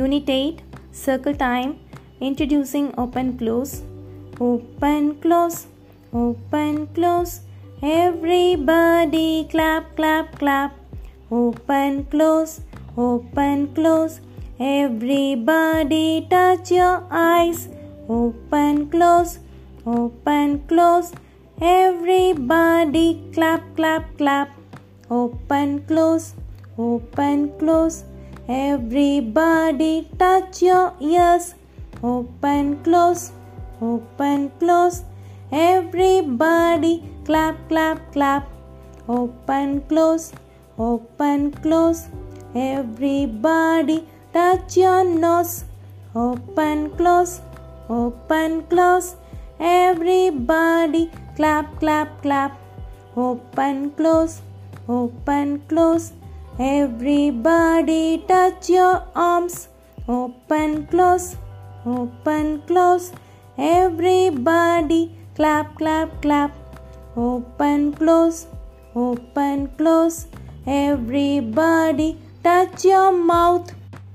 Unit 8 Circle Time Introducing Open Close Open Close Open Close. Everybody clap clap clap. Open Close Open Close. Everybody touch your eyes. Open Close Open Close. Everybody clap clap clap. Open Close Open Close Everybody touch your ears. Open, close, open, close. Everybody clap, clap, clap. Open, close, open, close. Everybody touch your nose. Open, close, open, close. Everybody clap, clap, clap. Open, close, open, close. Everybody touch your arms. Open, close, open, close. Everybody clap, clap, clap. Open, close, open, close. Everybody touch your mouth.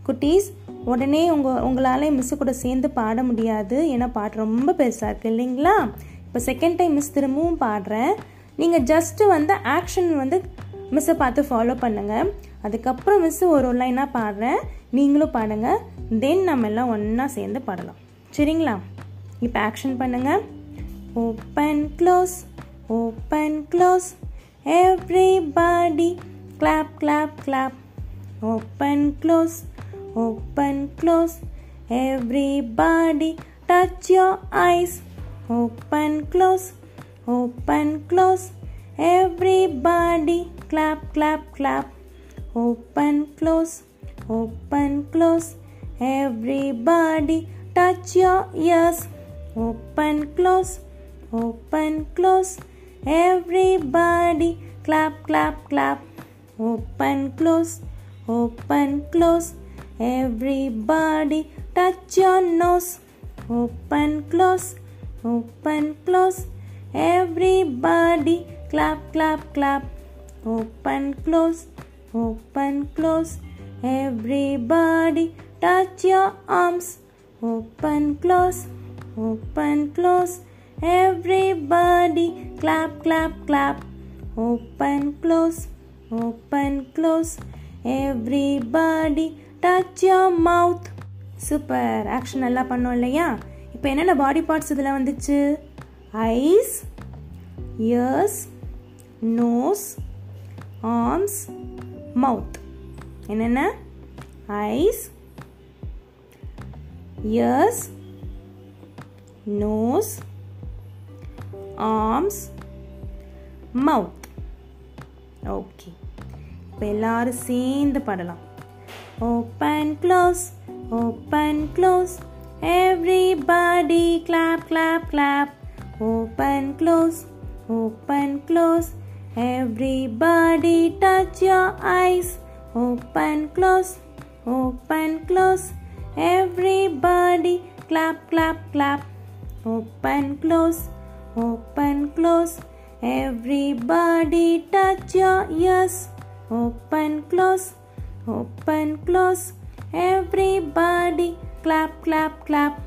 குட்டீஸ் உடனே உங்கள் உங்களால் miss கூட சேர்ந்து பாட முடியாது ஏன்னா பாட்டு ரொம்ப பெருசாக இருக்குது இல்லைங்களா இப்போ செகண்ட் டைம் மிஸ் திரும்பவும் பாடுறேன் நீங்கள் ஜஸ்ட்டு வந்து ஆக்ஷன் வந்து மிஸ்ஸை பார்த்து ஃபாலோ பண்ணுங்கள் அதுக்கப்புறம் மிஸ்ஸு ஒரு லைனாக பாடுறேன். நீங்களும் பாடுங்க. தென் நம்ம எல்லாம் ஒன்றா சேர்ந்து பாடலாம். சரிங்களா? இப்போ ஆக்ஷன் பண்ணுங்கள் open close open close everybody clap clap clap open close open close everybody touch your eyes open close open close everybody clap clap clap. Open close open close. Everybody touch your ears. Open close open close. Everybody clap clap clap. Open close open close. Everybody touch your nose. Open close open close. Everybody clap clap clap open close open close everybody touch your arms open close open close everybody clap clap clap open close open close everybody touch your mouth super action நல்லா பண்ணோம் இல்லையா இப்போ என்னென்ன body parts இதில் வந்துச்சு eyes ears, nose, arms, mouth. என்னென்ன ice ears nose arms மவுத் okay இப்போ எல்லாரும் சேர்ந்து பாடலாம் open close open close everybody clap clap clap open close open close everybody touch your eyes. Open close open close. Everybody clap clap clap. Open close open close. Everybody touch your ears. Open close open close. Everybody clap clap clap.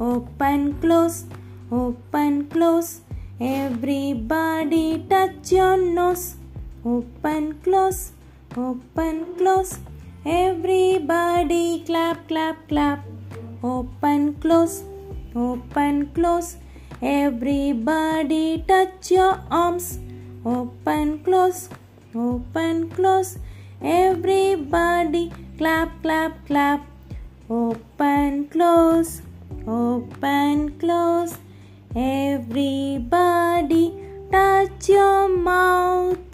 Open close open close everybody touch your nose. Open close open close. Everybody clap clap clap. Open close open close. Everybody touch your arms. Open close open close. Everybody clap clap clap. Open close open close Everybody touch your mouth.